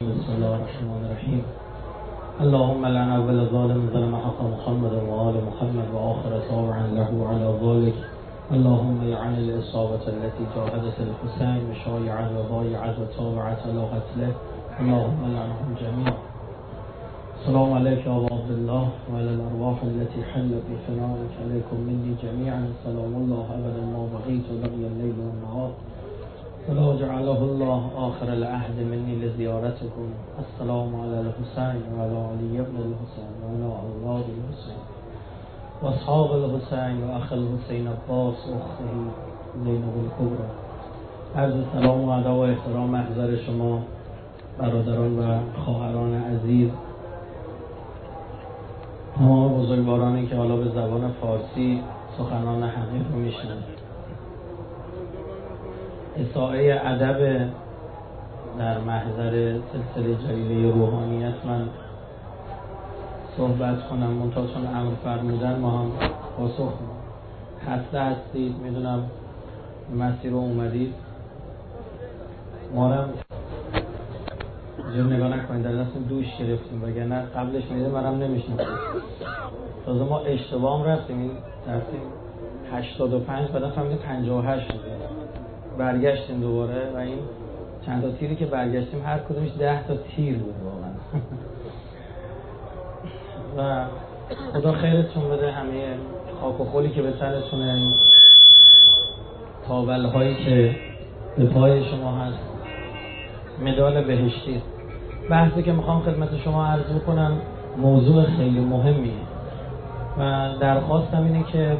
بسم الله الرحمن الرحيم. اللهم لعن أول ظالم ظلم حق محمد وآل محمد وآخر تابعا له على ذلك اللهم لعن الإصابة التي جاهدت الحسين وشايعا وبايعت وتابعت على قتله. اللهم لعنهم جميعا. السلام عليك يا عبد الله وعلى الأرواح التي حلت بفنائك عليكم مني جميعا. سلام الله أبدا ما بقيت وبقي الليل والنهار ولو جعله الله آخر العهد مني لزيارتكم. السلام على الحسين وعلى علي بن الحسين وعلى أولاد الحسين وأصحاب الحسين وأخ الحسين عباس وأخته زینب الکبرى عرض سلام و ادب و احترام محضر شما برادران و خواهران عزیز. ما بزرگوارانی که حالا به زبان فارسی سخنان حقیق رو میشنند اصاعه ادب در محضر سلسله جلیله روحانیت من صحبت کنم. منتها چون امر فرمودن ما هم پاسخ خسته هستید. می‌دونم مسیر رو اومدید. ما هم جور نگاه نکنید. در دست دوش گرفتیم. وگرنه قبلش میده منم نمیشنم تازه ما اشتباه هم رفتیم. این رفتیم 85 بعد فهمیدیم 58 شده برگشتیم دوباره و این چند تا تیری که برگشتیم هر کدومش ده تا تیر بود واقعا. و خدا خیرتون بده همه خاک و خولی که به سرتونه این تاول هایی که به پای شما هست. مدال بهشتی. بحثی که می‌خوام خدمت شما عرض بکنم موضوع خیلی مهمیه. و درخواستم اینه که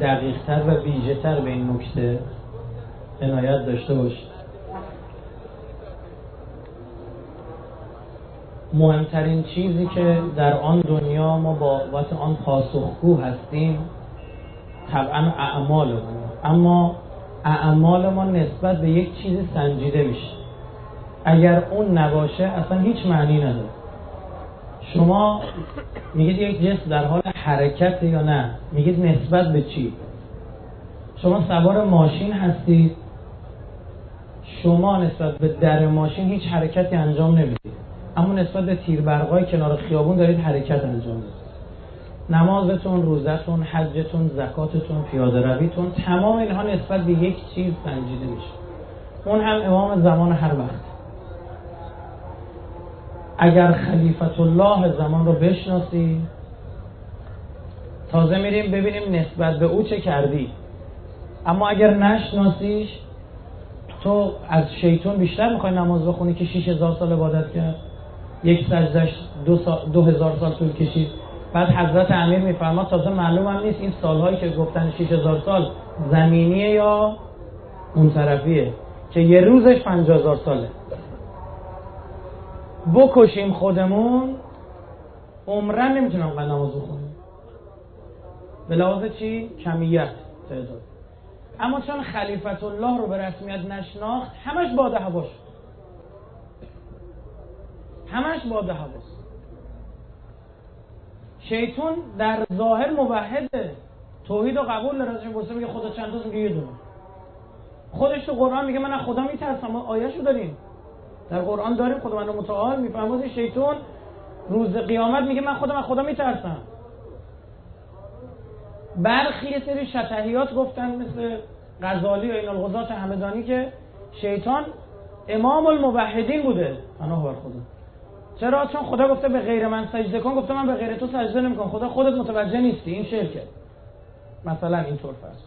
دقیق تر و ویژه تر به این نکته عنایت داشته باشید. مهمترین چیزی که در آن دنیا ما با بابت آن پاسخگو هستیم طبعا اعمال اما اعمال ما نسبت به یک چیز سنجیده میشه. اگر اون نباشه اصلا هیچ معنی نداره. شما میگید یک جسم در حال حرکت یا نه؟ میگید نسبت به چی؟ شما سوار ماشین هستید شما نسبت به در ماشین هیچ حرکتی انجام نمی‌دید. اما نسبت به تیربرقای کنار خیابون دارید حرکت انجام می‌دید. نمازتون، روزتون، حجتون، زکاتتون، پیاده رویتون تمام اینها نسبت به یک چیز سنجیده میشه. اون هم امام زمان هر وقت. اگر خلیفت الله زمان رو بشناسی تازه میریم ببینیم نسبت به او چه کردی. اما اگر نشناسیش تو از شیطان بیشتر می‌خوای نماز بخونی که 6000 سال عبادت کرد؟ یک سجدش دو, دو هزار سال طول کشید. بعد حضرت امیر میفرماد تازه معلوم هم نیست این سالهایی که گفتن 6000 سال زمینیه یا اون طرفیه؟ که یه روزش 50000 ساله. بکشیم خودمون عمرن نمی‌تونم قد نماز بخونیم به لحاظ چی؟ کمیت تعداد. اما چون خلیفت الله رو به رسمیت نشناخت همش باده هواش همش باده هواست شیطون در ظاهر موحده توحید و قبول داره ازش برسه میگه خدا چند تاست میگه یه دونه. خودش تو قرآن میگه من از خدا میترسم ما آیه‌شو داریم. در قرآن داریم خدا من متعال میفرماد شیطان روز قیامت میگه من خودم از خدا میترسم. برخی یه سری شتهیات گفتن مثل غزالی و این الغزات همدانی که شیطان امام الموحدین بوده. پناه بر خدا چرا؟ چون خدا گفته به غیر من سجده کن. گفته من به غیر تو سجده نمی‌کنم. خدا خودت متوجه نیستی. این شرکه مثلا اینطور فرض.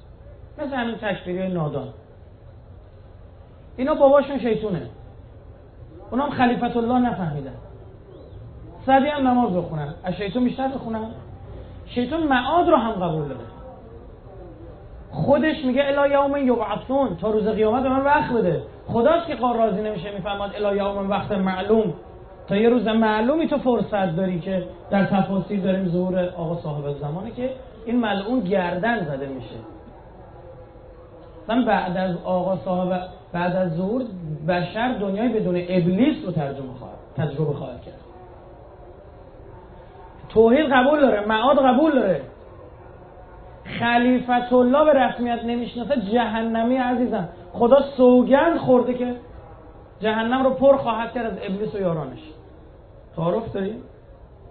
مثل همین تکفیری نادان. اینا باباشون شیطونه. اونام خلیفت الله نفهمیدن. سعدی هم نماز بخونن. از شیطان بیشتر بخونن. شیطان معاد رو هم قبول داره. خودش میگه الا یوم یبعثون تا روز قیامت من وقت بده. خداست که قار راضی نمیشه می‌فهمد الا یوم وقت معلوم. تا یه روز معلومی تو فرصت داری که در تفاصیل داریم ظهور آقا صاحب زمانه که این ملعون گردن زده میشه. مثلا بعد از آقا صاحب بعد از ظهور بشر دنیای بدون ابلیس رو ترجمه خواهد تجربه خواهد کرد. توحید قبول داره معاد قبول داره. خلیفت الله به رسمیت نمی‌شناسه جهنمی عزیزم. خدا سوگند خورده که جهنم رو پر خواهد کرد از ابلیس و یارانش. تعارف داریم؟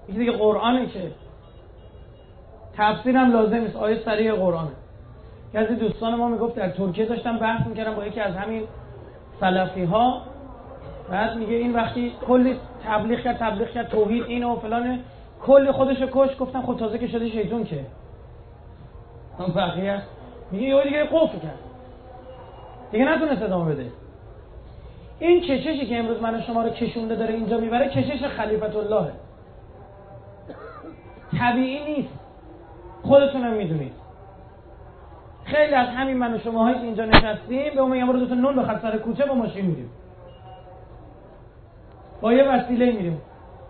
یکی دیگه قرآنه که تفسیر هم لازم نیست آیه سریع قرآنه. یکی دوستان ما می‌گفت در ترکیه داشتم بحث می‌کردم با یکی از همین سلفی ها بعد میگه این وقتی کلی تبلیغ کرد تبلیغ کرد توحید اینو و فلان کلی خودشو کش گفتم خود تازه که شده شیطون که. اون بقیه میگه یه دیگه قفل کرد. دیگه نتونست ادامه بده. این کششی که امروز من شما رو کشونده داره اینجا می‌بره کشش خلیفت الله طبیعی نیست. خودتونم می‌دونید. خیلی از همین من و شما که اینجا نشستیم به اون میگم دو نون بخواد سر کوچه با ماشین میریم. با یه وسیله میریم.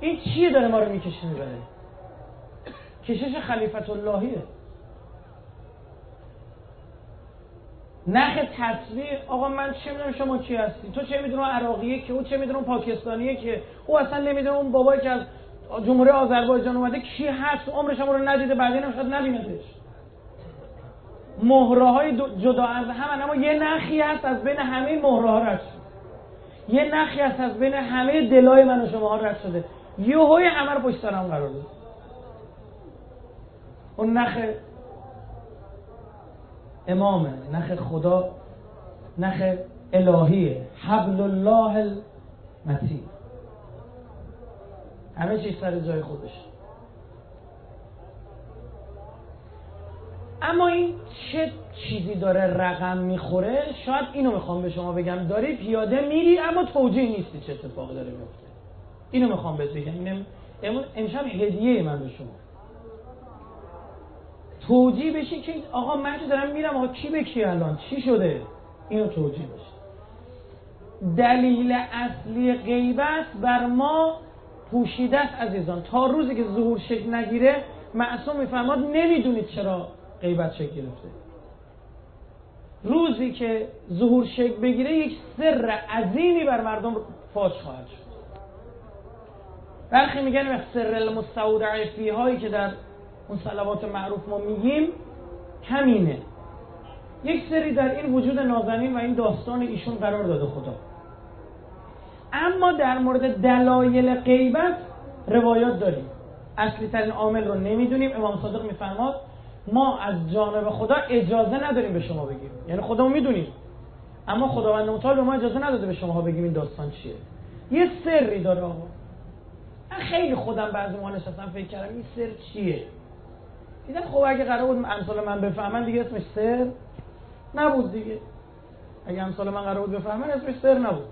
این چیه داره ما رو می‌کشه می‌بره؟ کشش خلیفت اللهیه نخ تصویر آقا من چه می‌دونم شما کی هستی؟ تو چه می‌دونم عراقیه که؟ او چه می‌دونم پاکستانیه که؟ او اصلا نمی‌دونه اون بابایی که از جمهوری آذربایجان اومده کی هست؟ عمر شما رو ندیده بعدین هم شاید نبیندش مهره های جدا از هم اما یه نخی هست از بین همه مهره ها رد شده. یه نخی هست از بین همه دلای من و شما ها رد شده. یه های همه رو پشت هم قرار داد. اون نخ امامه نخ خدا نخ الهیه. حبل الله المتین. همه چیز سر جای خودش. اما این چه چیزی داره رقم می‌خوره؟ شاید اینو می‌خوام به شما بگم. داری پیاده میری اما توجیه نیستی چه اتفاقی داره میفته. اینو می‌خوام بهت بگم. این امشب هدیه من به شما. توجیه بشی که آقا من که دارم میرم آقا کی به الان؟ چی شده؟ اینو توجیه بشی دلیل اصلی غیبت بر ما پوشیده است عزیزان. تا روزی که ظهور شکل نگیره معصوم میفرماد نمی‌دونید چرا غیبت شکل گرفته. روزی که ظهور شکل بگیره یک سر عظیمی بر مردم فاش خواهد شد. برخی میگن سر المستودع فی هایی که در اون صلوات معروف ما میگیم همینه یک سری در این وجود نازنین و این داستان ایشون قرار داده خدا. اما در مورد دلایل غیبت روایات داریم. اصلی ترین عامل رو نمی‌دونیم. امام صادق میفرماد ما از جانب خدا اجازه نداریم به شما بگیم. یعنی خدا می‌دونیم. اما خداوند متعال به ما اجازه نداده به شما بگیم این داستان چیه. یه سری داره آقا. من خیلی خودم بعضی ما نشستم فکر کردم این سر چیه؟ دیدم خب اگه قرار بود امثال من بفهمن دیگه اسمش سر نبود دیگه. اگه امثال من قرار بود بفهمن اسمش سر نبود.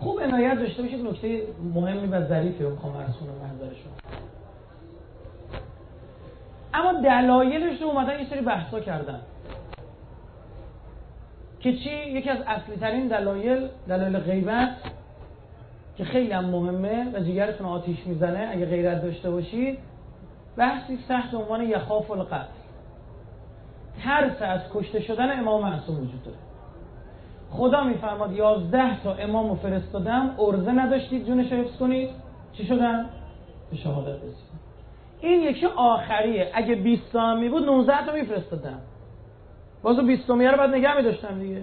خوب عنایت داشته باشید نکته مهمی و ظریفی رو می‌خوام عرض کنم نظر اما دلایلش رو اومدن یه سری بحثا کردن. که چی؟ یکی از اصلی ترین دلایل دلایل غیبت که خیلی هم مهمه و جیگرتون آتیش می‌زنه اگه غیرت داشته باشید بحثی تحت عنوان یخاف القتل. ترس از کشته شدن امام معصوم وجود داره. خدا میفرماد یازده تا امام رو فرستادم ارزه نداشتید جونش رو حفظ کنید. چی شدن؟ به شهادت رسید این یکی آخریه. اگه 20 تا می بود 19 تا میفرستادم. بازو 20 تا رو بعد نگه میداشتم دیگه.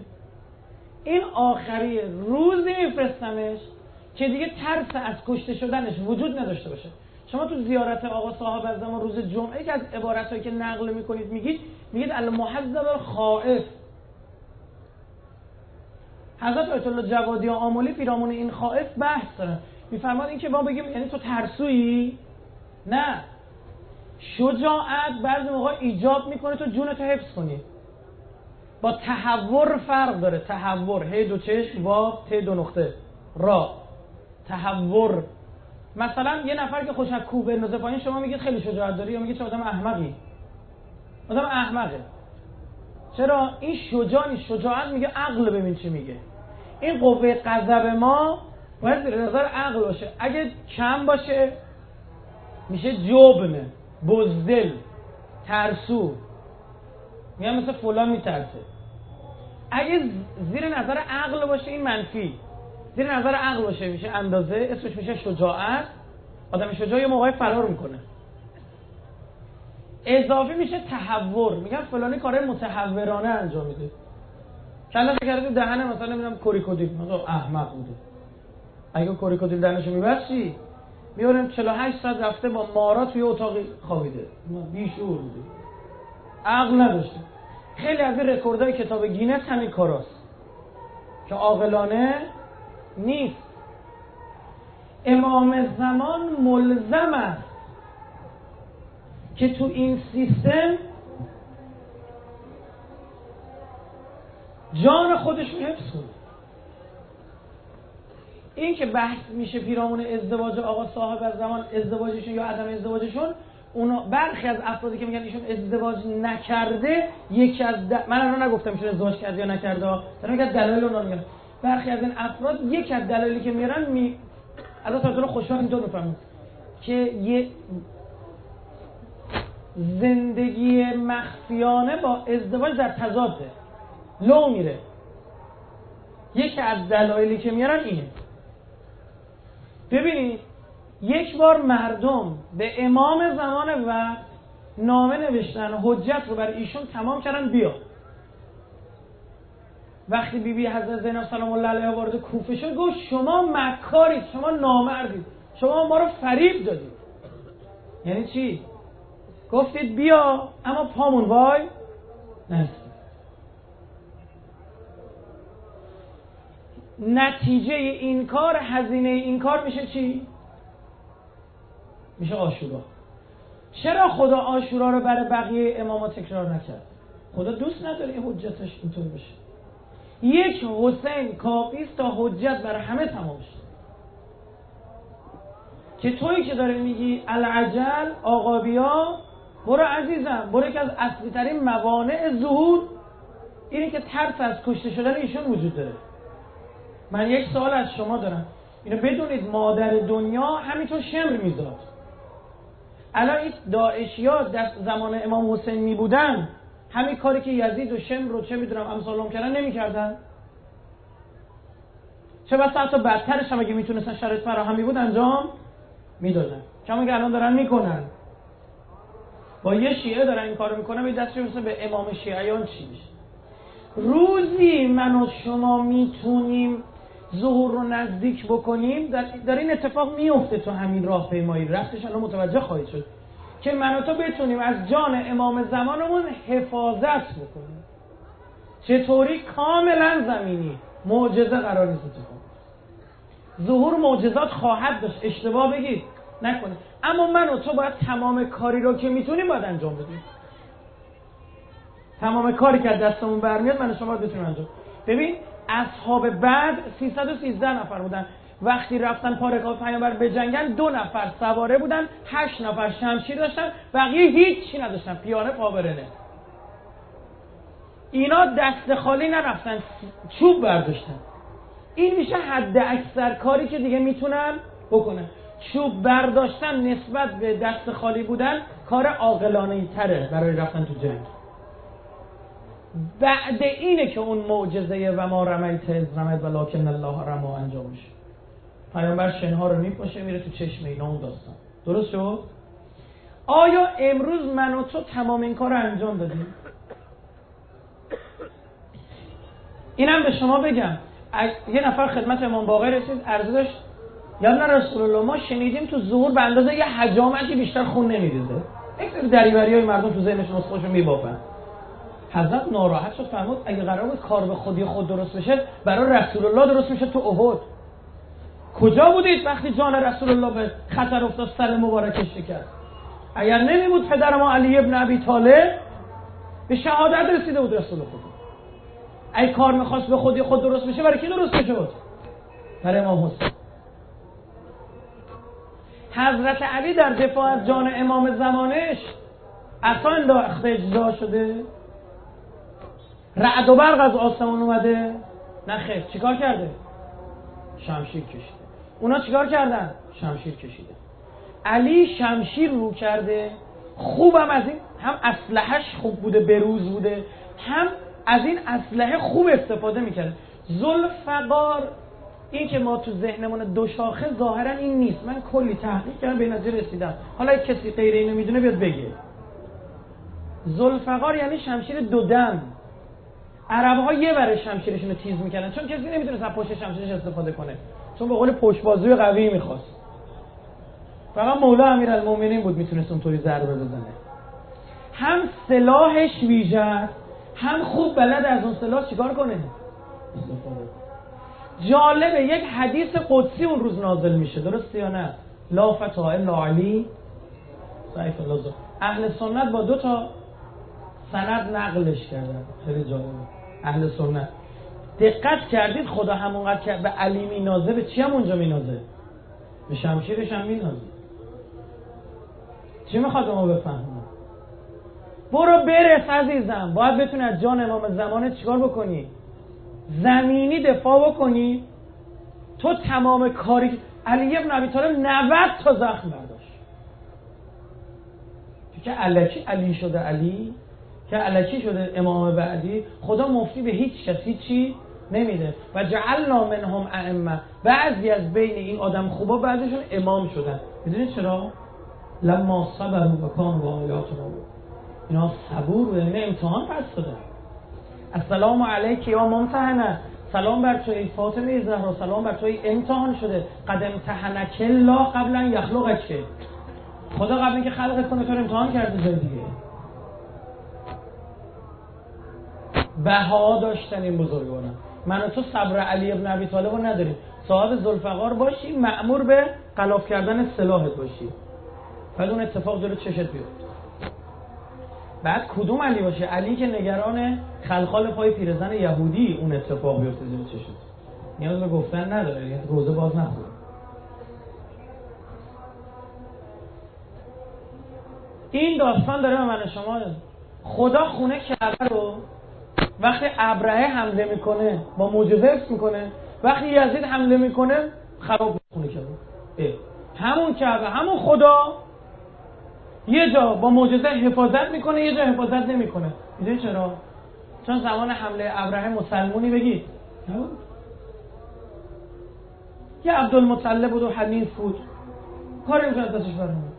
این آخریه. روزی میفرستمش. که دیگه ترس از کشته شدنش وجود نداشته باشه. شما تو زیارت آقا صاحب از زمان روز جمعه که از عبارت که نقل می‌کنید میگید میگید المحذب خائف حضرت آیت الله جوادی و آمولی پیرامون این خائف بحث دارن میفرماد این که ما بگیم یعنی تو ترسویی؟ نه. شجاعت بعضی موقع ایجاب می‌کنه تو جونتو حفظ کنی. با تحور فرق داره. تحور هی دو چشم با ت دو نقطه. را. تحور مثلا یه نفر که خوش از کوه بندازه پایین شما میگید خیلی شجاعت داری یا میگید چه آدم احمقی؟ آدم احمقه. چرا؟ این شجاع شجاعت میگه عقل ببین چی میگه. این قوه غضب ما باید زیر نظر عقل باشه. اگه کم باشه میشه جبن بزدل ترسو. میگن مثل فلان میترسه. اگه زیر نظر عقل باشه این منفی. زیر نظر عقل باشه میشه اندازه اسمش میشه شجاعت. آدم شجاع یه موقعی فرار می‌کنه. اضافی میشه تهور. میگن فلانی کار متهورانه انجام میده. کلش کرده دهنه مثلا نمی‌دونم کروکودیل مثلا احمق بوده. اگه کروکودیل دهنشو میبست چی میاریم 48 ساعت رفته با مارا توی اتاقی خوابیده. بیشعور بوده. عقل نداشته. خیلی از این رکوردهای کتاب گینس همین کاراست. که عاقلانه نیست. امام زمان ملزم است که تو این سیستم جان خودش حفظ کنه. این که بحث میشه پیرامون ازدواج آقا صاحب از زمان ازدواجشون یا عدم ازدواجشون اونا برخی از افرادی که میگن ایشون ازدواج نکرده یکی از د... من الان نگفتم ایشون ازدواج کرده یا نکرده دارم میگم دلایل اونا میگم. برخی از این افراد یکی از دلایلی که میارن می از رو خوشحال اینطور بفهمید که یه زندگی مخفیانه با ازدواج در تضاده. لو میره. یکی از دلایلی که میارن اینه. ببینید یک بار مردم به امام زمان و نامه نوشتن حجت رو برای ایشون تمام کردن بیا. وقتی بیبی بی حضرت زینب سلام الله علیها وارد کوفه شد گفت شما مکارید شما نامردید شما ما رو فریب دادید. یعنی چی؟ گفتید بیا اما پامون وای نه نتیجه این کار هزینه این کار میشه چی؟ میشه آشورا. چرا خدا آشورا رو برای بقیه اماما تکرار نکرد؟ خدا دوست نداره این حجتش اینطور بشه. یک حسین کافیست تا حجت برای همه تمام شد. که تویی که داره میگی العجل آقا بیا برو عزیزم برو که از اصلی ترین موانع ظهور اینه که ترس از کشته شدن ایشون وجود داره. من یک سوال از شما دارم. اینو بدونید مادر دنیا همینطور شمر میزاد. الان این داعشی ها در زمان امام حسین می بودن همین کاری که یزید و شمر رو چه می‌دونم امثال کردن نمی‌کردن. چه بسا حتی بدترش هم اگه می‌تونستن شرایط فراهم بود انجام می‌دادن. کما که الان دارن می‌کنن. با یه شیعه دارن این کارو می‌کنن به دستش مثل به امام شیعیان چی میشه؟ روزی من و شما می‌تونیم ظهور رو نزدیک بکنیم در, در این اتفاق میفته تو همین راه پیمایی رفتش الان متوجه خواهید شد. که من و تو بتونیم از جان امام زمانمون حفاظت بکنیم. چطوری؟ کاملا زمینی. معجزه قرار نیست اتفاق ظهور معجزات خواهد داشت. اشتباه بگید. نکنید اما من و تو باید تمام کاری رو که می‌تونیم باید انجام بدیم. تمام کاری که دستمون برمیاد من و شما باید بتونیم انجام ببین اصحاب بعد 313 نفر بودن. وقتی رفتن پارکات پیامبر به جنگن دو نفر سواره بودن هشت نفر شمشیر داشتن بقیه هیچی نداشتن پیانه پابرنه اینا دست خالی نرفتن چوب برداشتن. این میشه حد اکثر کاری که دیگه می‌تونن بکنن. چوب برداشتن نسبت به دست خالی بودن کار عاقلانه تره برای رفتن تو جنگ. بعد اینه که اون معجزه و ما رمیت از رمید ولکن الله رما انجام میشه. پیامبر شنها رو میپاشه میره تو چشم اینا اون داستان. درست شد؟ آیا امروز من و تو تمام این کار رو انجام دادیم؟ اینم به شما بگم. یه نفر خدمت امام باقر رسید عرضه داشت یا نه رسول الله ما شنیدیم تو ظهور به اندازه یه حجامتی بیشتر خون نمیریزه. یک دریوری های مردم تو ذهنشون از خودشون میبافن. حضرت ناراحت شد فرمود اگه قرار بود کار به خودی خود درست بشه برای رسول الله درست میشه تو احد کجا بودید وقتی جان رسول الله به خطر افتاد سر مبارکش شکست؟ اگر نمی بود پدر ما علی ابن ابی طالب به شهادت رسیده بود رسول خدا ای کار می‌خواست به خودی خود درست بشه برای کی درست بود؟ برای امام حسین. حضرت علی در دفاع از جان امام زمانش اصلا انداخته اجزا شده. رعد و برق از آسمان اومده. نه خیر چیکار کرده؟ شمشیر کشیده اونا چیکار کردن؟ شمشیر کشیده علی شمشیر رو کرده خوبم از این هم اسلحهش خوب بوده بروز بوده هم از این اسلحه خوب استفاده می‌کرده زلفقار این که ما تو ذهنمون دو شاخه ظاهرا این نیست. من کلی تحقیق کردم به نظر رسیدم. حالا کسی غیر اینو می‌دونه بیاد بگه. زلفقار یعنی شمشیر دو دم. عرب ها یه بره شمشیرشون رو تیز می‌کردن چون کسی نمی‌تونه از پشت شمشیرش استفاده کنه. چون به قول پشت بازوی قوی می‌خواست. فقط مولا امیرالمومنین بود می‌تونست اونطوری ضربه بزنه. هم سلاحش ویژه هم خوب بلد از اون سلاح چیکار کنه؟ جالبه یک حدیث قدسی اون روز نازل میشه درسته یا نه؟ لا فتا الا علی ضعیف اهل سنت با دو تا سند نقلش کردن. خیلی جالبه. اهل سنت. دقت کردید خدا همونقدر که به علی مینازه به چی هم اونجا مینازه؟ به شمشیرش هم مینازه. چی می‌خواد ما بفهمم برو برس عزیزم. باید بتونی از جان امام زمانه چیکار بکنی؟ زمینی دفاع بکنی. تو تمام کاری علی ابن ابی طالب 90 تا زخم برداشت. که علکی علی شده علی؟ که علکی شده امام بعدی خدا مفتی به هیچ کسی چی نمیده. و جعلنا منهم ائمه. بعضی از بین این آدم خوبا بعضیشون امام شدن. می‌دونید چرا؟ لما صبروا و کانوا آیاتنا اینا صبور بودن اینا امتحان پس دادن. السلام علیک یا ممتحنه سلام بر توی فاطمه زهرا. سلام بر توی امتحان شده. قد امتحنک الله قبلا یخلقک. خدا قبل اینکه خلق کنه تو امتحان کرده جای دیگه. بها داشتن این بزرگواران من و تو صبر علی ابن ابی طالب رو نداریم. صاحب زلفقار باشی معمور به قلاف کردن سلاحت باشی. بعد اون اتفاق جلو چشت بیفت. بعد کدوم علی باشه؟ علی که نگران خلخال پای پیرزن یهودی اون اتفاق بیفته جلو چشت. نیاز به گفتن نداره یعنی روزه باز نخور این داستان داره من شما. خدا خونه کعبه رو وقتی ابرهه حمله می‌کنه با معجزه می‌کنه وقتی یزید حمله می‌کنه خراب می‌کنه کعبه همون کعبه همون خدا یه جا با معجزه حفاظت می‌کنه یه جا حفاظت نمی‌کنه. می‌دونی چرا؟ چون زمان حمله ابراهه مسلمونی بگید یه عبدالمطلب بود و حنیف بود. کاری می‌کنه دستش برمونه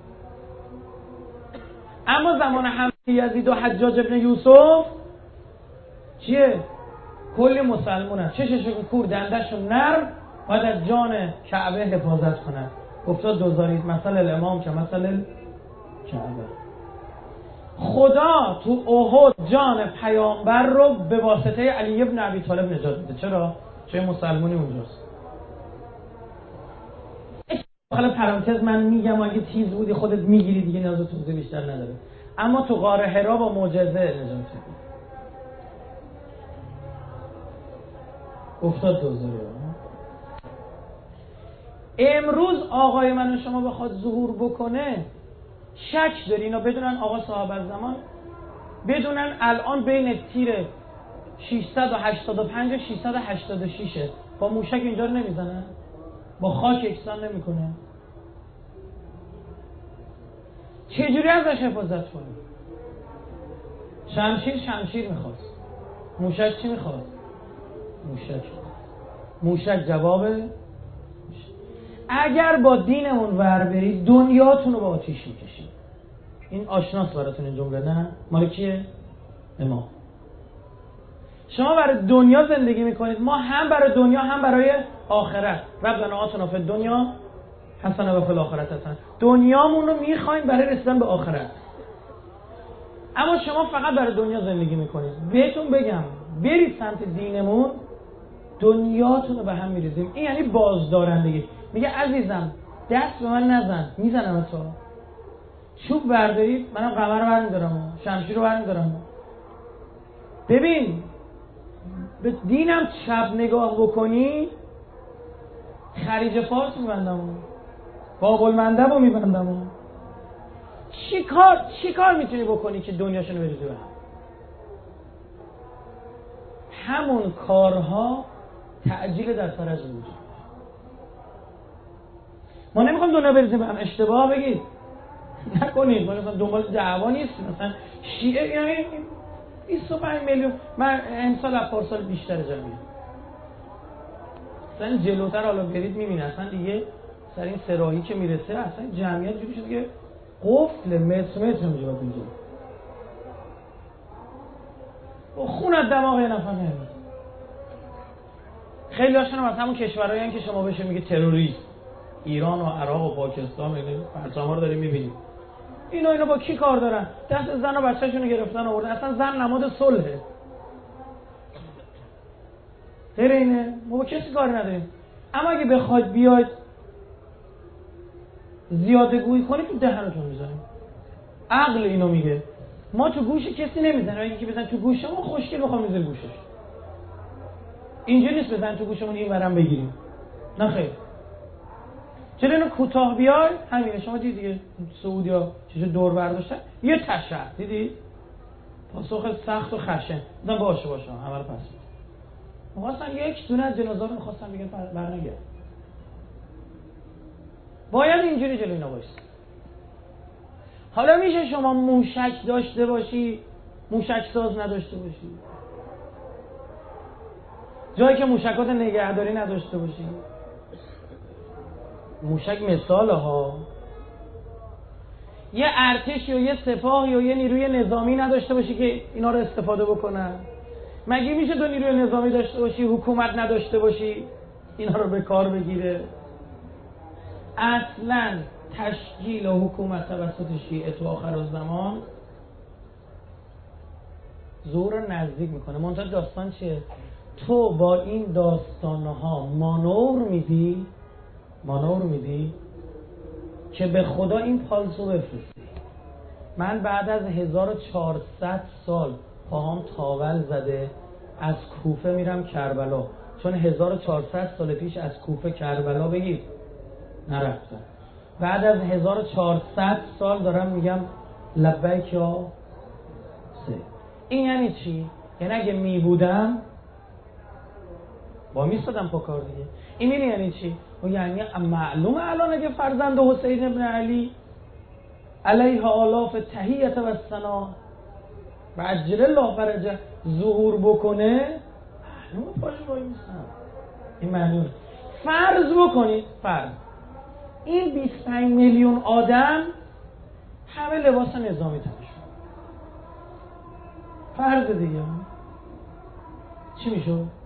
اما زمان حمله یزید و حجاج ابن یوسف چیه؟ کلی مسلمون چششون کور؟ دندشون نرم. باید از جان کعبه حفاظت کنن. گفتاد دوزارید مثل الامام که مثل کعبه. خدا تو احد جان پیامبر رو به واسطه علی ابن ابی طالب نجات میده. چرا؟ چه مسلمونی اونجاست. حالا پرانتز من میگم اگه تیز بودی خودت می‌گیری دیگه نیاز توضیح بیشتر نداره. اما تو غار حرا با معجزه نجات افتاد دوزاری. امروز آقای من و شما بخواد ظهور بکنه شک داری اینا بدونن آقا صاحب از زمان؟ بدونن الان بین تیر 685 و 686 با موشک اینجا رو نمی‌زنن؟ با خاک یکسان نمی‌کنه؟ چجوری ازش حفاظت کنه شمشیر شمشیر می‌خواست. موشک چی می‌خواست؟ موشک. موشک جوابه اگر با دینمون ور برید دنیاتون رو با آتیش می‌کشید این آشناس براتون این جمله نه؟ مال کیه؟ امام. شما برای دنیا زندگی می‌کنید ما هم برای دنیا هم برای آخرت. ربنا آتنا فی دنیا حسن و فی الاخرت حسن دنیامون رو می‌خوایم برای رسیدن به آخرت. اما شما فقط برای دنیا زندگی می‌کنید. بهتون بگم برید سمت دینمون. دنیاتون رو به هم میریزیم. این یعنی بازدارندگی. میگه عزیزم دست به من نزن. می‌زنم تو. چوب بردارید منم قمر رو برمیدارم. شمشیر رو برمیدارم. ببین به دینم چپ نگاه بکنی خریج فارس میبندم. باب المندب رو میبندم. چی کار چی کار می‌تونی بکنی که دنیاشونو بریزی به هم؟ همون کارها تعجیل در فرج وجود ما نمی‌خوام دنیا بریزیم هم اشتباه بگید. نکنید. ما مثلا دنبال دعوا نیست مثلا شیعه یعنی 25 میلیون من امسال از پارسال بیشتر جمعیه اصلا جلوتر حالا برید می‌بینه اصلا دیگه سر این سراحی که می‌رسه اصلا جمعیت جوری شده که قفل متر متر باید با خون از دماغ یه نفر نمیاد. خیلی هاشون از همون کشورهایی که شما بشه میگه تروریست. ایران و عراق و پاکستان پرچم ها رو داریم می‌بینیم. اینا اینا با کی کار دارن؟ دست زن و بچهشون رو گرفتن آوردن. اصلا زن نماد صلحه غیر اینه. ما با کسی کار نداریم. اما اگه بخواید بیاید زیاده گویی کنید تو دهنتون می‌زنیم. عقل اینو میگه. ما تو گوش کسی نمی‌زنیم اگه که بزن تو گوش ما خوشگل بخوام میزن گوشش. اینجا نیست بزن تو گوشمون این ورم بگیریم. نه خیر. چرا اینو کوتاه بیای؟ همینه. شما دیدی دیگه سعودی ها چیز دور برداشتن یه تشر دیدی؟ پاسخ سخت و خشن. بودن باشه باشه. همه رو پس می‌خواستن یک دونه از جنازه رو می‌خواستن بگن برنگرد باید اینجوری جلوی باشید حالا میشه شما موشک داشته باشی موشک ساز نداشته باشی. جایی که موشکات نگهداری نداشته باشی موشک مثال ها. یه ارتشی و یه سپاهی و یه نیروی نظامی نداشته باشی که اینا رو استفاده بکنن. مگه میشه تو نیروی نظامی داشته باشی حکومت نداشته باشی؟ اینا رو به کار بگیره. اصلا تشکیل و حکومت توسط شیعه تو آخر زمان زور نزدیک می‌کنه. منتها داستان چیه؟ تو با این داستانها مانور میدی؟ مانور میدی؟ که به خدا این پالسو بفرستی. من بعد از 1400 سال پاهام تاول زده از کوفه میرم کربلا. چون 1400 سال پیش از کوفه کربلا بگید نرفتم. بعد از 1400 سال دارم میگم لبیک یا سه. این یعنی چی؟ یعنی اگه می بودم با میستادم پا کار دیگه. این یعنی چی؟ یعنی معلوم الان اگه فرزند حسین ابن علی علیه آلاف تهیت و سنا و عجل الله فرجه ظهور بکنه معلوم پاش بایی میستم این معلوم فرض بکنید فرض. این 25 میلیون آدم همه لباس نظامی تنشون فرض دیگه. چی می‌شد؟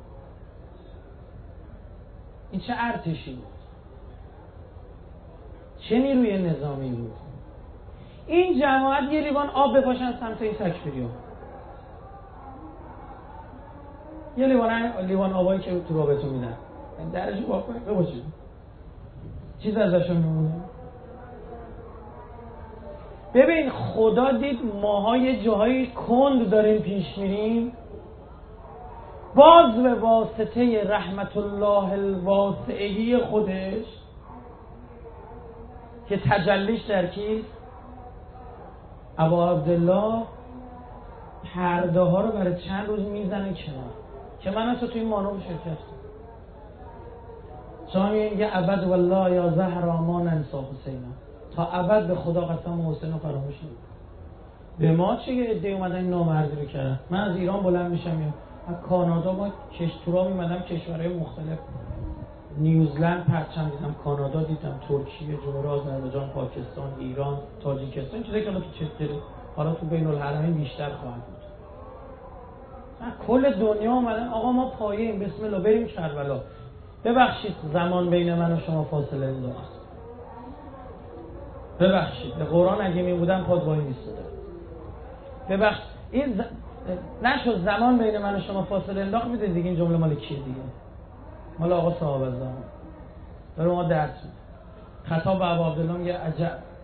این چه ارتشی بود؟ چه نیروی نظامی بود؟ این جماعت یه لیوان آب بپاشن سمت این تکفیری یه لیوان لیوان آبایی که تو رابطه میدن. درش واقع بباشید چیز ازشون میمونه. ببین خدا دید ماها یه کند داریم پیش میریم. باز به واسطه رحمت الله الواسعی خودش که تجلیش در کیست ابا عبدالله پرده ها رو برای چند روز می‌زنه کنار که من اصلا توی این مانو کنم. شما میگه ابد والله یا زهر آمان انسا حسینا. تا ابد به خدا قسم حسین رو فراموش به ما چه یه عده اومدن نامردی رو کردن؟ من از ایران بلند میشم یا از کانادا ما کشتورا میمدم کشورهای مختلف. نیوزلند پرچم دیدم کانادا دیدم ترکیه جمهوری آذربایجان پاکستان ایران تاجیکستان چیزایی که تو حالا تو بین الحرمین بیشتر خواهد بود. کل دنیا اومدن آقا ما پایین بسم الله بریم کربلا. ببخشید زمان بین من و شما فاصله انداخت ببخشید به قرآن اگه می بودم پاد وای میستادم ببخشید این نشد زمان بین من و شما فاصله انداخت میده دیگه این جمله مال کیه دیگه؟ مال آقا صاحب زمان. داره ما درس خطاب به عبدالله میگه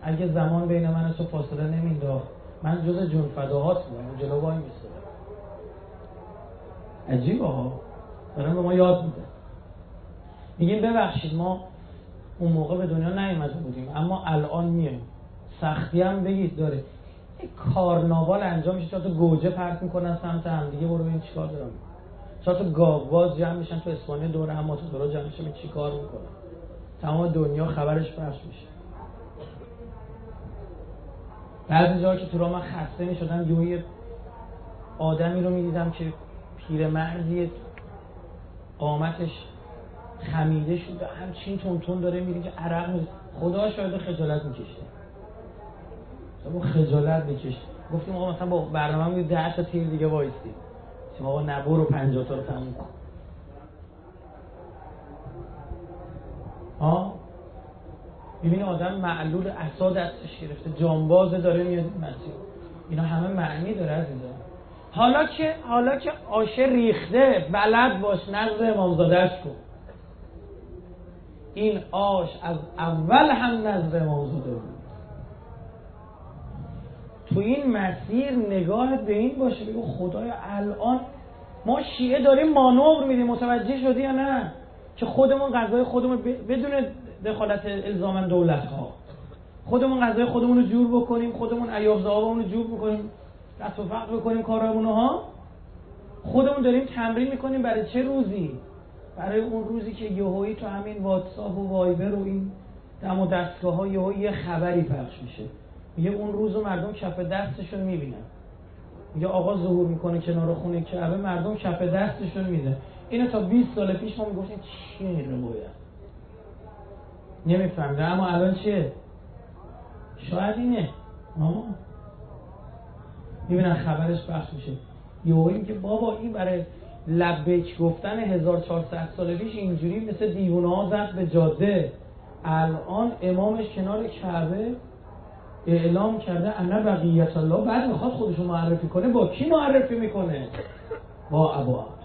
اگه زمان بین من و تو فاصله نمینداخت من جز جون فداهات بودم جلو وای میستادم عجیبه ها. دارم به ما یاد میده میگیم ببخشید ما اون موقع به دنیا نیومده بودیم اما الان میایم. سختی هم بگید داره. کارناوال انجام میشه تو گوجه پرت می‌کنن سمت هم دیگه برو ببین چیکار دارم تو گاواز جمع میشن تو اسپانیا دور هم موتورا جمع میشن چیکار می‌کنن. تمام دنیا خبرش پخش میشه. بعضی جا که تو را من خسته می‌شدم یه آدمی رو می‌دیدم که پیرمردی قامتش خمیده شده همچین تون داره میره که عرق خدا شاید خجالت می‌کشه. اون خجالت می‌کشه گفتیم آقا مثلا با برنامه ده تا تیر دیگه وایستیم شما نبور و پنجاه تا رو تموم کن. ها ببین آدم معلول اصا دستش گرفته. جانبازه داره میاد مسیر. اینا همه معنی داره عزیزا حالا که حالا که آشه ریخته بلد باش نظر امامزادهش کن. این آش از اول هم نظر امامزاده بود. تو این مسیر نگاهت به این باشه بگو خدای الان ما شیعه داریم مانور میدیم متوجه شدی یا نه؟ که خودمون غذای خودمون بدون دخالت الزاما دولت ها خودمون غذای خودمون رو جور بکنیم خودمون زابمون رو جور بکنیم دست و فقر بکنیم کارمون ها؟ خودمون داریم تمرین می‌کنیم برای چه روزی؟ برای اون روزی که یهویی تو همین واتساپ و وایبر و این دم و دستگاه ها یه خبری پخش میشه. میگه اون روز مردم کف دستشون می‌بینن میگه آقا ظهور می‌کنه کنار خونه کعبه مردم کف دستشون میده. اینو تا 20 سال پیش ما می‌گفتیم چیه این نمیفهمده اما الان چیه؟ شاید اینه. ماما می‌بینن خبرش بخش میشه. یه که بابا این برای لبک گفتن 1400 سال پیش اینجوری مثل دیوونه ها زد به جاده. الان امامش کنار کعبه اعلام کرده انا بقیت الله بعد می‌خواد خودشو معرفی کنه با کی معرفی می‌کنه؟ با ابو عبد.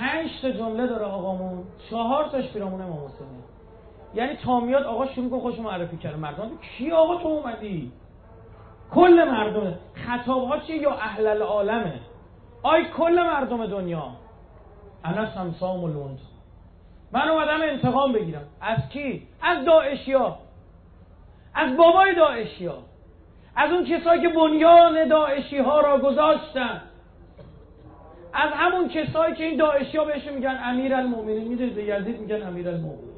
پنج تا جمله داره آقامون چهار تاش پیرامون امام حسینه. یعنی تا میاد آقا شروع کن خوش معرفی کرده. مردم کی آقا تو اومدی؟ کل مردم خطاب ها چیه یا اهل العالمه. آی کل مردم دنیا. انا سمسام و من اومدم انتقام بگیرم. از کی؟ از داعشیا. از بابای داعشیا از اون کسایی که بنیان داعشی ها را گذاشتن از همون کسایی که این داعشی ها بهشون میگن امیر المومنین می‌دونید به یزید میگن امیر المومنین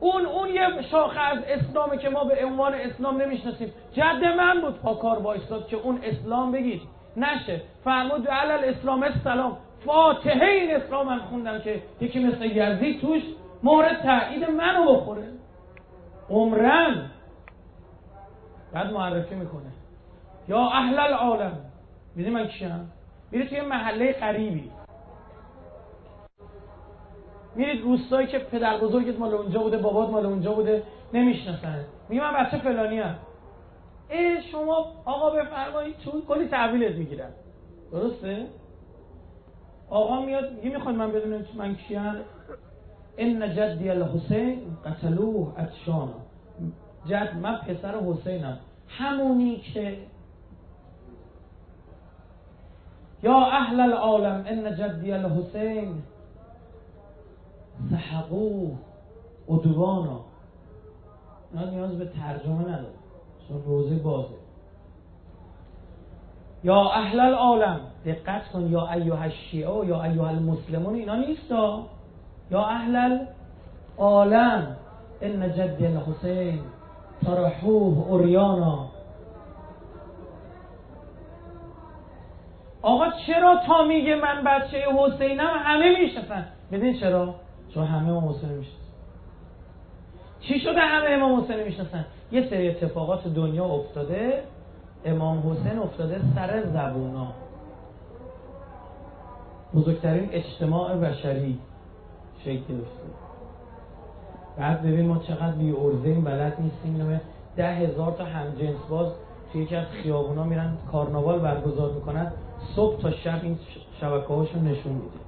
اون اون یه شاخه از اسلامه که ما به عنوان اسلام نمی‌شناسیم. جد من بود پاکار بایستاد که اون اسلام بگید. نشه. فرمود علل اسلام السلام. فاتحه این اسلام من خوندم که یکی مثل یزید توش مورد تایید منو بخوره. عمرن. بعد معرفی می‌کنه. یا اهل العالم. می‌دونی من کیم؟ میره توی محله قریبی میرید روستایی که پدر بزرگت مال اونجا بوده بابات مال اونجا بوده نمی‌شناسن. میگه من بچه فلانی هم ای شما آقا بفرمایید تو کلی تحویلت می‌گیرن. درسته؟ آقا میاد میگه می‌خواد من بدونم من کیم. ان جدی الحسین قتلوه اتشانا جد من پسر حسینم. همونی که یا اهل العالم ان جدی الحسین سحقو ادوانا اینا نیاز به ترجمه نداره چون روزه بازه. یا اهل العالم دقت کن یا ایها الشیعه یا ایها المسلمون اینا نیست یا اهل العالم ان جدی الحسین. طرحوه اوریانا آقا چرا تا میگه من بچه حسینم همه می‌شناسن؟ ببین چرا؟ چون همه امام حسین می‌شناسن. چی شده همه امام حسین می‌شناسن؟ یه سری اتفاقات دنیا افتاده امام حسین افتاده سر زبونا. بزرگترین اجتماع بشری شکل گرفته. بعد ببین ما چقدر بی این بلد نیستیم. اینو ده هزار تا همجنس باز توی یکی از خیابونا میرن کارناوال برگزار می‌کنن. صبح تا شب این شبکه هاشون نشون میده.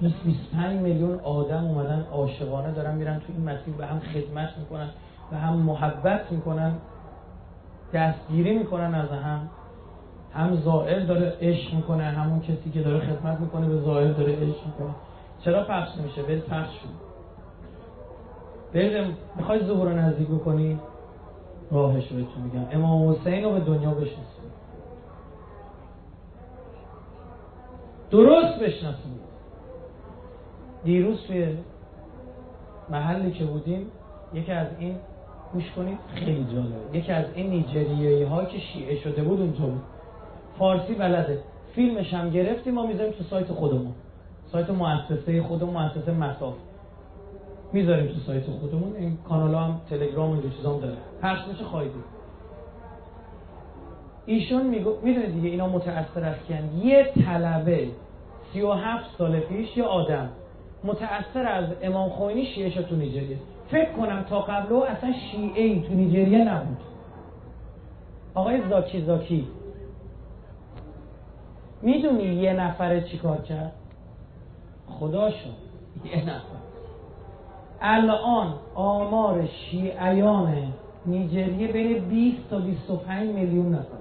20 25 میلیون آدم اومدن عاشقانه دارن میرن تو این مسیر به هم خدمت می‌کنن و هم محبت می‌کنن دستگیری می‌کنن از هم. هم زائر داره عشق می‌کنه همون کسی که داره خدمت می‌کنه به زائر داره عشق می‌کنه. چرا پخش نمیشه؟ برید پخش شد برید می‌خوای ظهور نزدیک بکنی؟ راهش رو بهتون میگم. امام حسین رو به دنیا بشناسید. درست بشناسید. دیروز توی محلی که بودیم یکی از این گوش کنید خیلی جالبه. یکی از این نیجریایی ها که شیعه شده بود اونجا بود فارسی بلده. فیلمش هم گرفتیم ما می‌ذاریم تو سایت خودمون. سایت مؤسسه خودمون مؤسسه مساف. می‌ذاریم تو سایت خودمون. این کانال هم تلگرام و چیزام داره. پخش میشه خواهید ایشون میگو می‌دونید دیگه اینا متأثر از کیان یه طلبه 37 سال پیش یه آدم. متأثر از امام خمینی شیعه شد تو نیجریه. فکر کنم تا قبل او اصلا شیعه ای تو نیجریه نبود. آقای زاکی زاکی می‌دونی یه نفره چیکار کرد؟ خدا شد یه نفر. الان آمار شیعیان نیجریه بین 20 تا 25 میلیون نفر.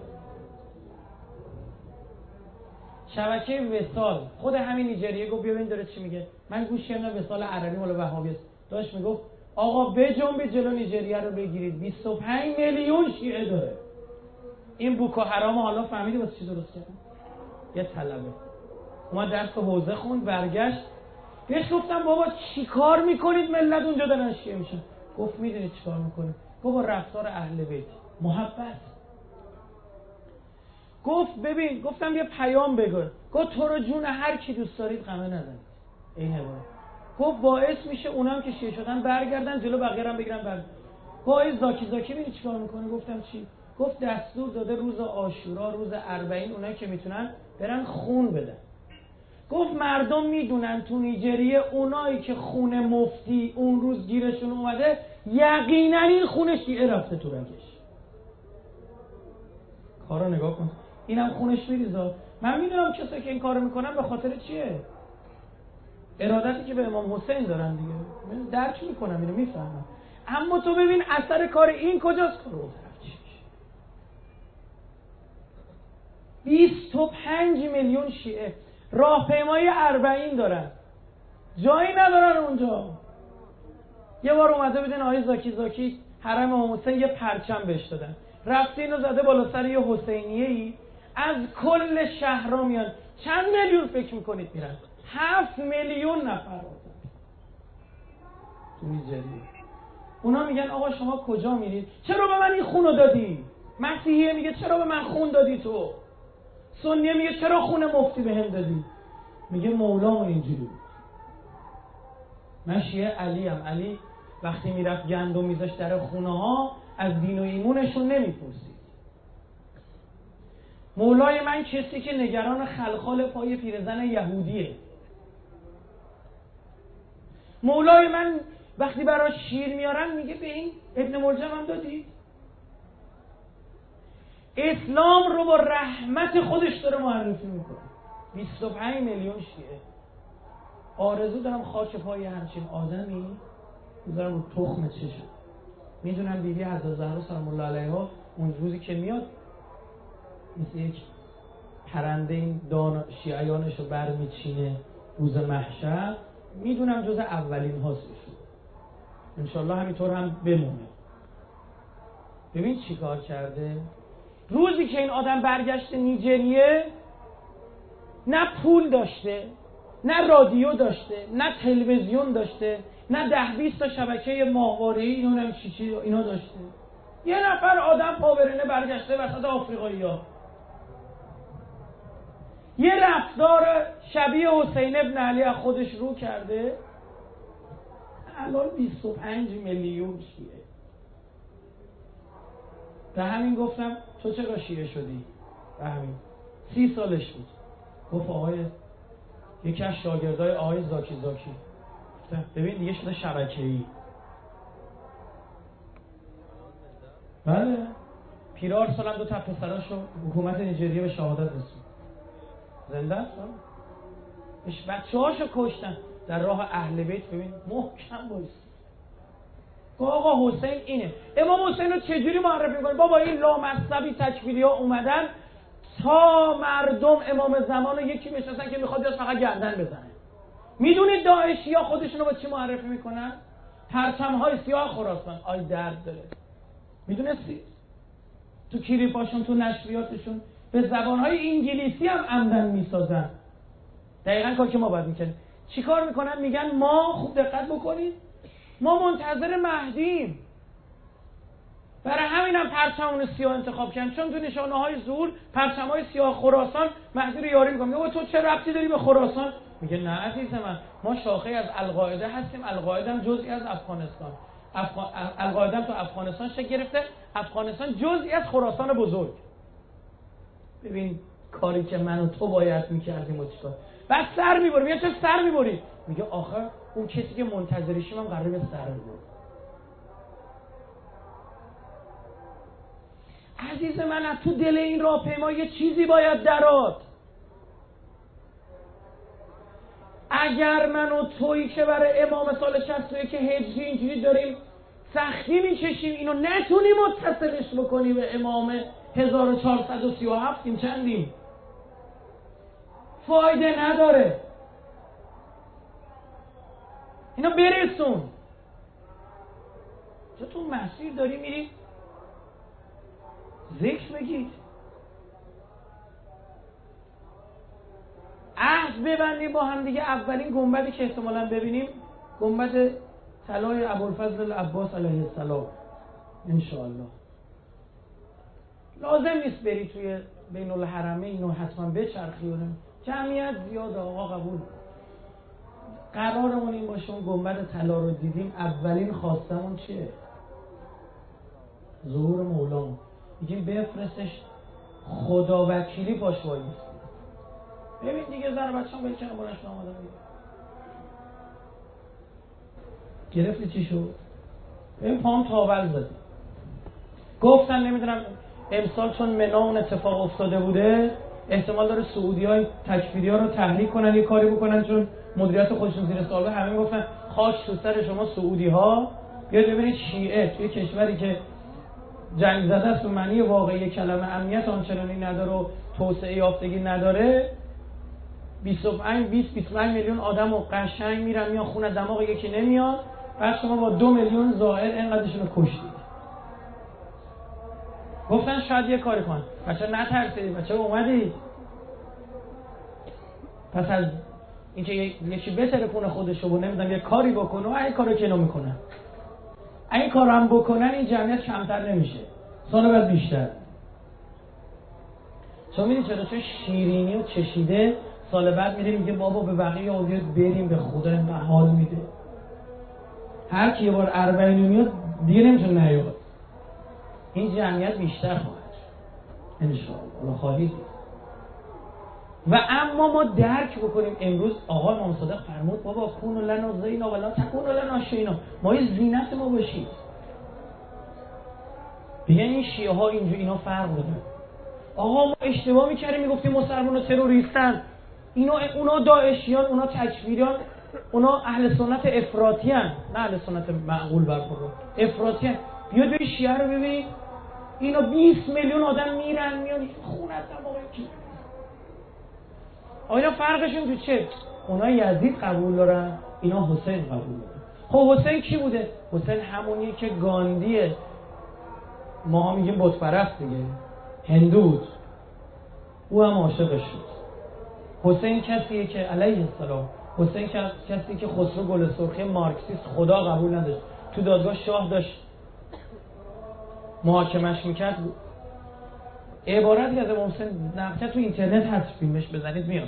شبکه وسال خود همین نیجریه گفت بیا داره چی میگه. من گوش کردم وسال عربی مال وهابی است. داشت می‌گفت آقا بجنب جلو نیجریه رو بگیرید. 25 میلیون شیعه داره. این بوکو حرام حالا فهمیدی واسه چی درست کردن؟ یه طلبه. اومد درس حوزه خوند برگشت. بهش گفتم بابا چیکار می‌کنید؟ ملت اونجا دارن شیعه میشن. گفت می‌دونید چیکار می‌کنید بابا رفتار اهل بیت. محبت. گفت ببین گفتم یه پیام بگو. گفت تو رو جون هر کی دوست دارید غمه نزنید این گفت باعث میشه اونام که شیعه شدن برگردن جلو بقیه هم بگیرن بر. باعث زاکی زاکی ببین چیکار می‌کنه؟ گفتم چی؟ گفت دستور داده روز آشورا روز اربعین اونایی که می‌تونن برن خون بدن. گفت مردم می‌دونن تو نیجریه اونایی که خون مفتی اون روز گیرشون اومده یقینا این خون شیعه رفته تو رگش. کارا نگاه کن. اینم خونش میریزا من می‌دونم کسایی که این کارو می‌کنن به خاطر چیه؟ ارادتی که به امام حسین دارن دیگه. من درک می‌کنم اینو می‌فهمم. اما تو ببین اثر کار این کجاست؟ کار 25 میلیون شیعه. راهپیمایی اربعین دارن. جایی ندارن اونجا. یه بار اومده بودین آقای زاکی زاکی حرم امام حسین یه پرچم بهش دادن. رفته اینو زده بالا سر یه حسینیه ای از کل شهرها میان. چند میلیون فکر می‌کنید میرن؟ هفت میلیون نفر. تو اونا میگن آقا شما کجا میرید؟ چرا به من این خونو دادی؟ مسیحیه میگه چرا به من خون دادی تو؟ سنیه میگه چرا خون مفتی به هم دادی؟ میگه مولامون اینجوری من شیعه علی هم علی وقتی می‌رفت گندم میذاش در خونه ها از دین و ایمونشون نمی‌پرسید. مولای من کسی که نگران خلخال پای پیرزن یهودیه. مولای من وقتی برای شیر میارن میگه به این ابن ملجم هم دادی؟ اسلام رو با رحمت خودش داره معرفی می‌کنه. 25 میلیون شیعه. آرزو دارم خاک پای همچین آدمی بذارم رو تخم چشم. می‌دونم بیبی حضرت زهرا سلام الله علیها اون روزی که میاد مثل یک پرنده این دان شیعیانش رو برمیچینه روز محشر. می‌دونم جز اولین هاست انشالله همینطور هم بمونه. ببین چی کار کرده؟ روزی که این آدم برگشت نیجریه نه پول داشته نه رادیو داشته نه تلویزیون داشته نه ده بیست تا شبکه ماهواره اینا چی چی اینا داشته. یه نفر آدم پاورنه برگشته وسط آفریقایی ها یه رفتار شبیه حسین ابن علی خودش رو کرده. الان 25 میلیون شیعه به همین گفتم تو چرا شیعه شدی؟ همین سی سالش بود. گفت آقای یکی از شاگردای آقای زاکی زاکی. ببین دیگه شده شبکه ای بله. پیرار سالم دو تا پسراشو حکومت نیجریه به شهادت رسون زنده است؟ بچه هاشو کشتن. در راه اهل بیت ببین محکم بایست. آقا حسین اینه. امام حسین رو چجوری معرفی می‌کنه بابا این لامصبی تکفیری ها اومدن تا مردم امام زمان رو یکی می‌شناسن که می‌خواد بیاد فقط گردن بزنه. می‌دونید داعشی ها خودشون رو با چی معرفی می‌کنن؟ پرچم های سیاه خراسان. آی درد داره. می‌دونستی؟ تو کلیپاشون تو نشریاتشون به زبان های انگلیسی هم عمدن می‌سازن. دقیقا کار که ما باید می‌کنیم چیکار می‌کنن؟ میگن ما خوب دقت بکنید. ما منتظر مهدیم. برای همین هم پرچمون سیاه انتخاب کردن. چون تو نشانه های زور پرچم های سیاه خراسان مهدی رو یاری می‌کنم. میگه تو چه ربطی داری به خراسان؟ میگه نه عزیز من. ما شاخه از القاعده هستیم. القاعده هم جزئی از افغانستان. القاعده تو افغانستان شکل گرفته. افغانستان جزئی از خراسان بزرگ. ببین کاری که من و تو باید می‌کردیم و چیکار؟ بعد سر می‌بری میگه چه سر می‌بری میگه آخر اون کسی که منتظرشیم هم قراره به سر ببره عزیز من از تو دل این راهپیما یه چیزی باید درات اگر من و تویی که برای امام سال 61 که هجری اینجوری داریم سختی می‌کشیم اینو نتونیم متصلش بکنی به امام 1437 این چندیم؟ فایده نداره. اینا برسون. چه تو مسیر داری میری؟ ذکر بگید. عهد ببندیم با هم دیگه. اولین گنبدی که احتمالا ببینیم گنبد طلای ابوالفضل عباس علیه السلام. انشاءالله. لازم نیست بری توی بین الحرمه اینو حتما بچرخی جمعیت زیاد آقا قبول. قرارمون این باشه اون گنبد طلا رو دیدیم اولین خواستمون چیه؟ ظهور مولام. میگیم بفرستش خدا وکیلی پاش ببین دیگه زن بچه هم بلکنه برش آمدن گرفتی چی شد؟ این پام تاول زدی. گفتن نمی‌دونم امسال چون منا اون اتفاق افتاده بوده احتمال داره سعودی های تکفیری ها رو تحریک کنن یه کاری بکنن چون مدیریت خودشون زیر سوال همه گفتن خاک تو سر شما سعودی ها بیاید ببینید شیعه توی کشوری که جنگ زده است و معنی واقعی کلمه امنیت آنچنانی نداره و توسعه یافتگی نداره 25 20 25 میلیون آدم و قشنگ میرن میان خونه دماغ یکی نمیاد بعد شما با دو میلیون زائر اینقدرشون رو کشتید. گفتن شاید یه کاری کن بچه نترسید بچه اومدی پس از اینکه یکی خونه خودش رو نمی‌دونم یه کاری بکنه و این کارو که می‌کنن این کار هم بکنن این جمعیت کمتر نمیشه. سال بعد بیشتر. شما می‌دید چرا؟ چون شیرینی و چشیده سال بعد میره میگه بابا به بقیه آدیت بریم به خدا حال میده. هر کی یه بار اربعین میاد دیگه نمی‌تونه نیاد. این جمعیت بیشتر خواهد انشاءالله. خواهید و اما ما درک بکنیم امروز آقا امام صادق فرمود بابا کون لنا زینا ولا تکون لنا شینا. ما یه زینت ما باشید بگن این شیعه ها اینجا اینا فرق دارن آقا ما اشتباه می‌کردیم می‌گفتیم مسلمان و تروریستن اینا اونا داعشیان اونا تکفیریان اونا اهل سنت افراطی نه اهل سنت معقول برخورد افراطی. بیا دوی شیعه رو ببین. اینا 20 میلیون آدم میرن میان. خونه دماغ اینا فرقشون تو چه؟ اونا یزید قبول دارن اینا حسین قبول دارن. خب حسین کی بوده؟ حسین همونیه که گاندیه. ما میگیم بت پرست دیگه. هندو بود او هم عاشقش شد حسین کسیه که علیه السلام. حسین کسی که خسرو گل سرخی مارکسیست خدا قبول نداشت. تو دادگاه شاه داشت. محاکمش می‌کرد. عبارتی از امام حسین نقشه تو اینترنت هست فیلمش بزنید میاد.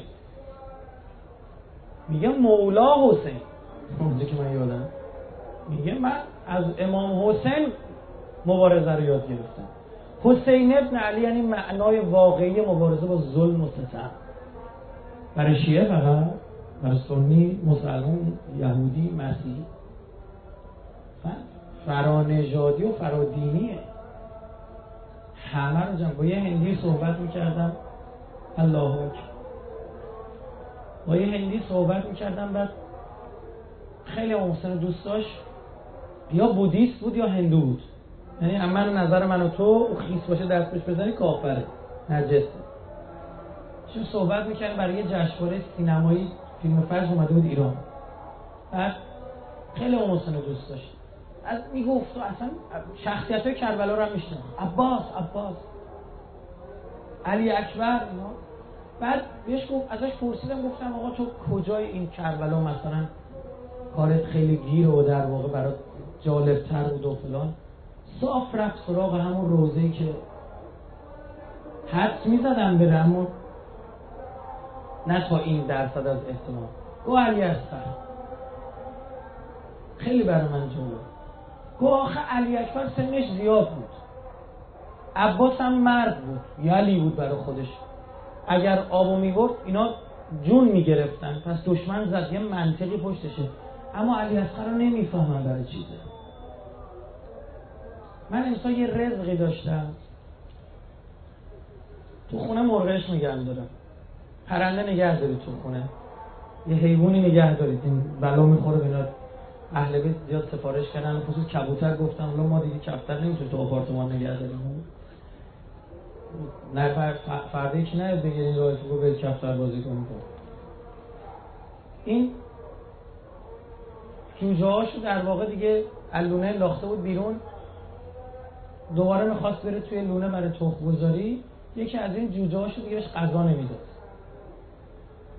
میگه مولا حسین. اونجا که من یادم. میگه من از امام حسین مبارزه رو یاد گرفتم. حسین ابن علی یعنی معنای واقعی مبارزه با ظلم و ستم. برای شیعه فقط؟ برای سنی مسلمان یهودی مسیحی؟ فرانژادی و فرادینیه. رو جمع با یه هندی صحبت می‌کردم. الله اکبر. با یه هندی صحبت می‌کردم بعد خیلی محسن دوست داشت یا بودیست بود یا هندو بود. یعنی من نظر من و تو خیس باشه دستش بزنی کافره نجسه چون صحبت می‌کردم برای یه جشنواره سینمایی فیلم فرش اومده بود ایران. بعد خیلی محسن دوست داشت از می‌گفت اصلا شخصیت های کربلا رو هم میشنم عباس عباس. علی اکبر اینا. بعد بهش گفت ازش پرسیدم گفتم آقا تو کجای این کربلا؟ مثلا کارت خیلی گیر و در واقع برات جالبتر بود و فلان. صاف رفت سراغ همون روزه که حدس می‌زدم بره اما نه تا این درصد از احتمال. گو علی اکبر. خیلی برای من جالب. گو آخه علی اکبر سنش زیاد بود. عباس هم مرد بود. یلی بود برای خودش. اگر آبو می‌برد اینا جون می‌گرفتن. پس دشمن زد. یه منطقی پشتشه. اما علی اصغر رو نمی‌فهمم برای چیزه. من امسا یه رزقی داشتم. تو خونه مرغش نگه دارم. پرنده نگه دارید تو خونه. یه حیوانی نگه دارید. این بلا می‌خوره به اهل بیت زیاد سفارش کردن خصوص کبوتر گفتم حالا ما دیگه کفتر نمی‌تونیم تو آپارتمان نگه داریم. نه فرده که نه بگیرین راه تو به کفتر بازی کنیم. این جوجه هاشو در واقع دیگه لونه لاخته بود بیرون. دوباره می‌خواست بره توی لونه برای تخم گذاری یکی از این جوجه هاشو دیگه بهش غذا نمی‌داد.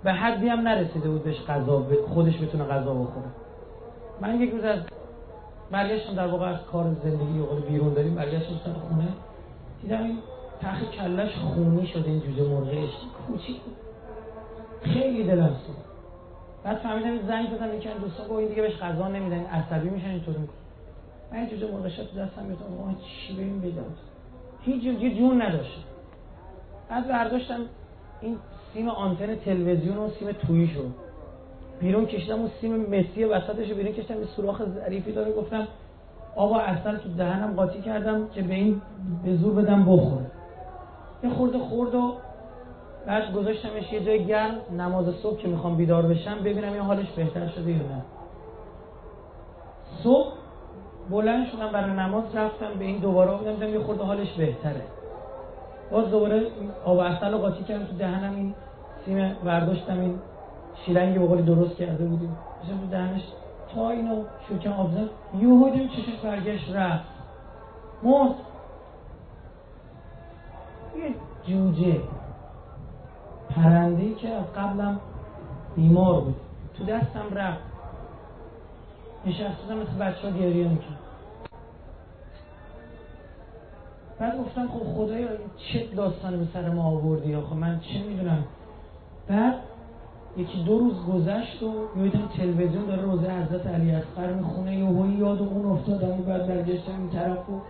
به حدی هم نرسیده بود بهش غذا خودش بتونه غذا بخوره. من یک روز از برگشتم در واقع از کار زندگی و بیرون داریم برگشتم سر خونه. دیدم این تخ کلش خونی شده این جوجه مرغش. کوچیک. خیلی دلم سوخت. بعد فهمیدم زنگ زدم یکی از دوستان گفت دیگه بهش غذا نمیدن عصبی میشن اینطوری می‌کنه من جوجه مرغش تو دستم میاد آقا چی ببین بدم هیچ یه جون نداشت بعد برداشتم این سیم آنتن تلویزیون و سیم تویی شد بیرون کشیدم اون سیم مسی وسطش بیرون کشیدم یه سوراخ ظریفی داره. گفتم آقا اصلا تو دهنم قاطی کردم که به این به زور بدم بخوره یه خورده خورد و بعد گذاشتمش یه جای گرم. نماز صبح که می‌خوام بیدار بشم ببینم این حالش بهتر شده یا نه. صبح بلند شدم برای نماز رفتم به این دوباره بودم یه خورده حالش بهتره. باز دوباره آب اصل قاطی کردم تو دهنم این سیم برداشتم این شیلنگی به درست کرده بودیم. بشم تو دهنش تا اینو شوکم آب زد یهو دیدم چشش برگشت رفت. مرد. یه جوجه پرنده که از قبلم بیمار بود. تو دستم رفت. نشستم مثل بچه ها گریه می‌کرد بعد گفتم خب خدایا چه داستانی به سر ما آوردی آخه؟ من چه می‌دونم؟ بعد یکی دو روز گذشت و می‌دونم تلویزیون داره روزه حضرت علی اصغر می‌خونه یهویی یاد اون افتادم و بعد برگشتم این طرف و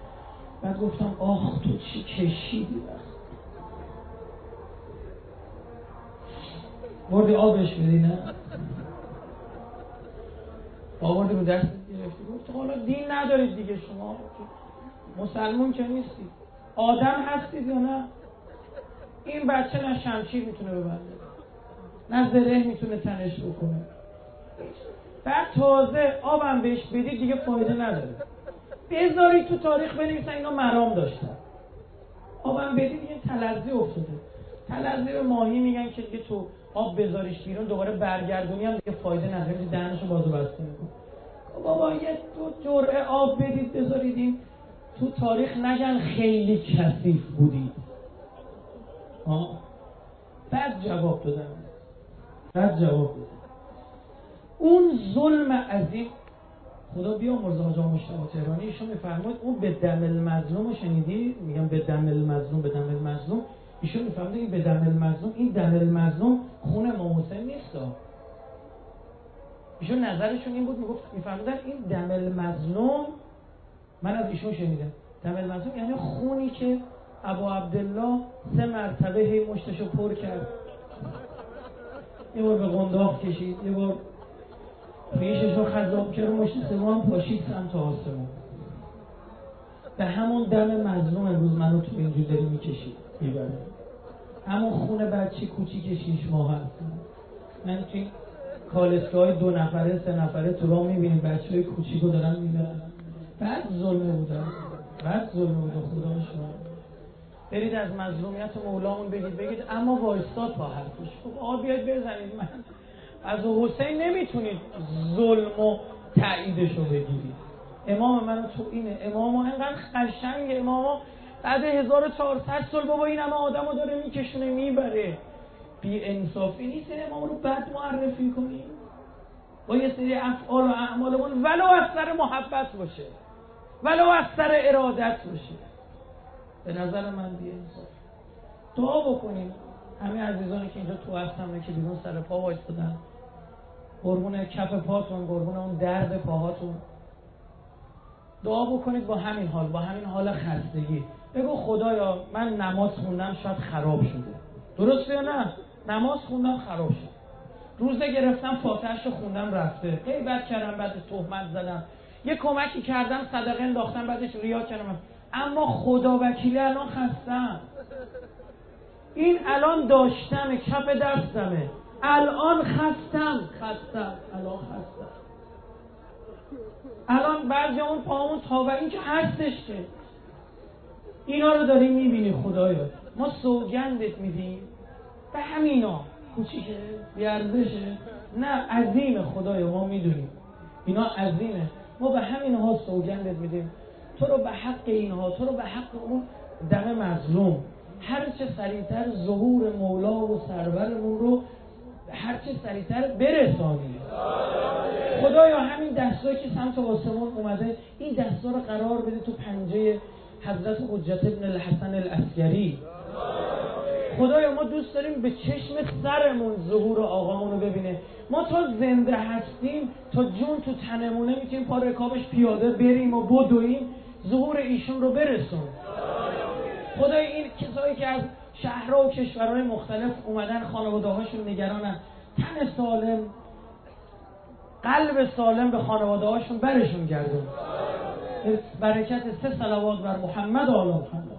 بعد گفتم آخ تو چی کشیدی؟ بردی آبش بدی نه؟ آوردی رو دست گرفتی گفت حالا دین ندارید دیگه شما مسلمون که نیستید آدم هستید یا نه؟ این بچه نه شمشیر می‌تونه ببنده. نه زره می‌تونه تنش بکنه. بعد تازه آبم بهش بدید دیگه فایده نداره. بذارید تو تاریخ بنویسن اینا مرام داشتن. آبم بدید دیگه تلزی افتاده. تلزی به ماهی میگن که دیگه تو آب بذاریش بیرون دوباره برگردونی هم دیگه فایده نداره. دهنشو بازو بسته میکن بابا یه دو جرعه آب بدید بذارید این تو تاریخ نگن خیلی کثیف بودید بعد جواب دادم بعد جواب دادم اون ظلم عظیم خدا بیا مرزا آجا مشتبه تهرانی ایشون میفرمود اون به دم المظلوم شنیدی؟ میگم به دم المظلوم به دم المظلوم. ایشون می‌فهمد این به دم المظلوم این دم المظلوم خون امام حسین نیست ایشون نظرشون این بود می‌گفت میفهمیدن این دم المظلوم من از ایشون شنیدم. دم المظلوم یعنی خونی که ابو عبدالله سه مرتبه هی مشتشو پر کرد. یه بار به قنداق کشید یه بار ریشش رو خذاب کرد مشت سوم پاشید سمت آسمون. به همون دم مظلوم امروز منو تو اینجور داری می‌کشید می‌بره همون خون بچه کوچیک شیش ماه هست من توی کالسکه های دو نفره سه نفره تو راه می‌بینیم بچه های کوچیک رو دارن می‌برن. بعد ظلمه بودن بعد ظلمه بودن خدا شما. برید از مظلومیت مولامون بگید بگید اما وایستاد با حرفش خب آقا بیاید بزنید. من از حسین نمی‌تونید ظلم و تاییدش رو بگیرید. امام من تو اینه. امام اینقدر قشنگ امام بعد 1400 سال بابا این همه آدم داره میکشونه می‌بره. بی انصافی نیست امام رو بد معرفی کنیم با یه سری افعال و اعمالمون ولو از سر محبت باشه. ولو از سر ارادت باشه. به نظر من بی انصاف دعا بکنیم. همه عزیزانی که اینجا تو هستن که بیرون سر پا وایستادن. قربون کف پاتون قربون اون درد پاهاتون. دعا بکنید با همین حال با همین حال خستگی. بگو خدایا من نماز خوندم شاید خراب شده. درسته یا نه؟ نماز خوندم خراب شد روزه گرفتم فاتحش رو خوندم رفته. بد کردم بعد تهمت زدم. یه کمکی کردم صدقه انداختم بعدش ریا کردم. اما خدا وکیلی الان خستم این الان داشتم کف دستمه. الان خستم خستم الان خستم الان بعضی اون پامون تا این که هستش که. اینا رو داریم می‌بینی خدایا. ما سوگندت میدیم. به همینا. کوچیکه؟ بیارزشه؟ نه عظیم خدایا ما می‌دونیم. اینا عظیمه. ما به همینها سوگندت میدیم. تو رو به حق اینها تو رو به حق اون دم مظلوم. هر چه سریعتر ظهور مولا و سرورمون رو هر چه سریعتر برسانی خدایا همین دستایی که سمت آسمان اومده این دستا رو قرار بده تو پنجه حضرت حجت ابن الحسن الاسگری خدایا ما دوست داریم به چشم سرمون ظهور آقامون رو ببینه. ما تا زنده هستیم تا جون تو تنمونه می‌تونیم پا رکابش پیاده بریم و بدویم. ظهور ایشون رو برسون. خدای این کسایی که از شهرها و کشورهای مختلف اومدن خانواده هاشون نگرانن. تن سالم قلب سالم به خانواده هاشون برشون گردون. برکت سه سلوات بر محمد و محمد.